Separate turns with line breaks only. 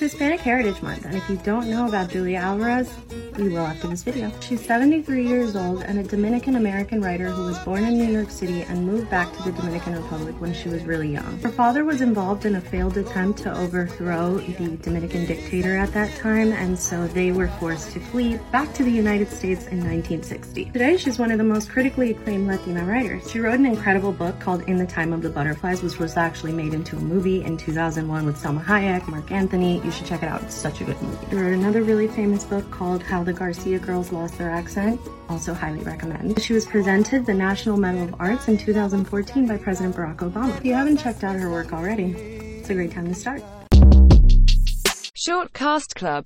It's Hispanic Heritage Month, and if you don't know about Julia Alvarez, you will after this video. She's 73 years old and a Dominican American writer who was born in New York City and moved back to the Dominican Republic when she was really young. Her father was involved in a failed attempt to overthrow the Dominican dictator at that time, and so they were forced to flee back to the United States in 1960. Today, she's one of the most critically acclaimed Latina writers. She wrote an incredible book called In the Time of the Butterflies, which was actually made into a movie in 2001 with Salma Hayek, Marc Anthony, you should check it out. It's such a good movie. He wrote another really famous book called How the Garcia Girls Lost Their Accent. Also highly recommend. She was presented the National Medal of Arts in 2014 by President Barack Obama. If you haven't checked out her work already, it's a great time to start.
Short Cast Club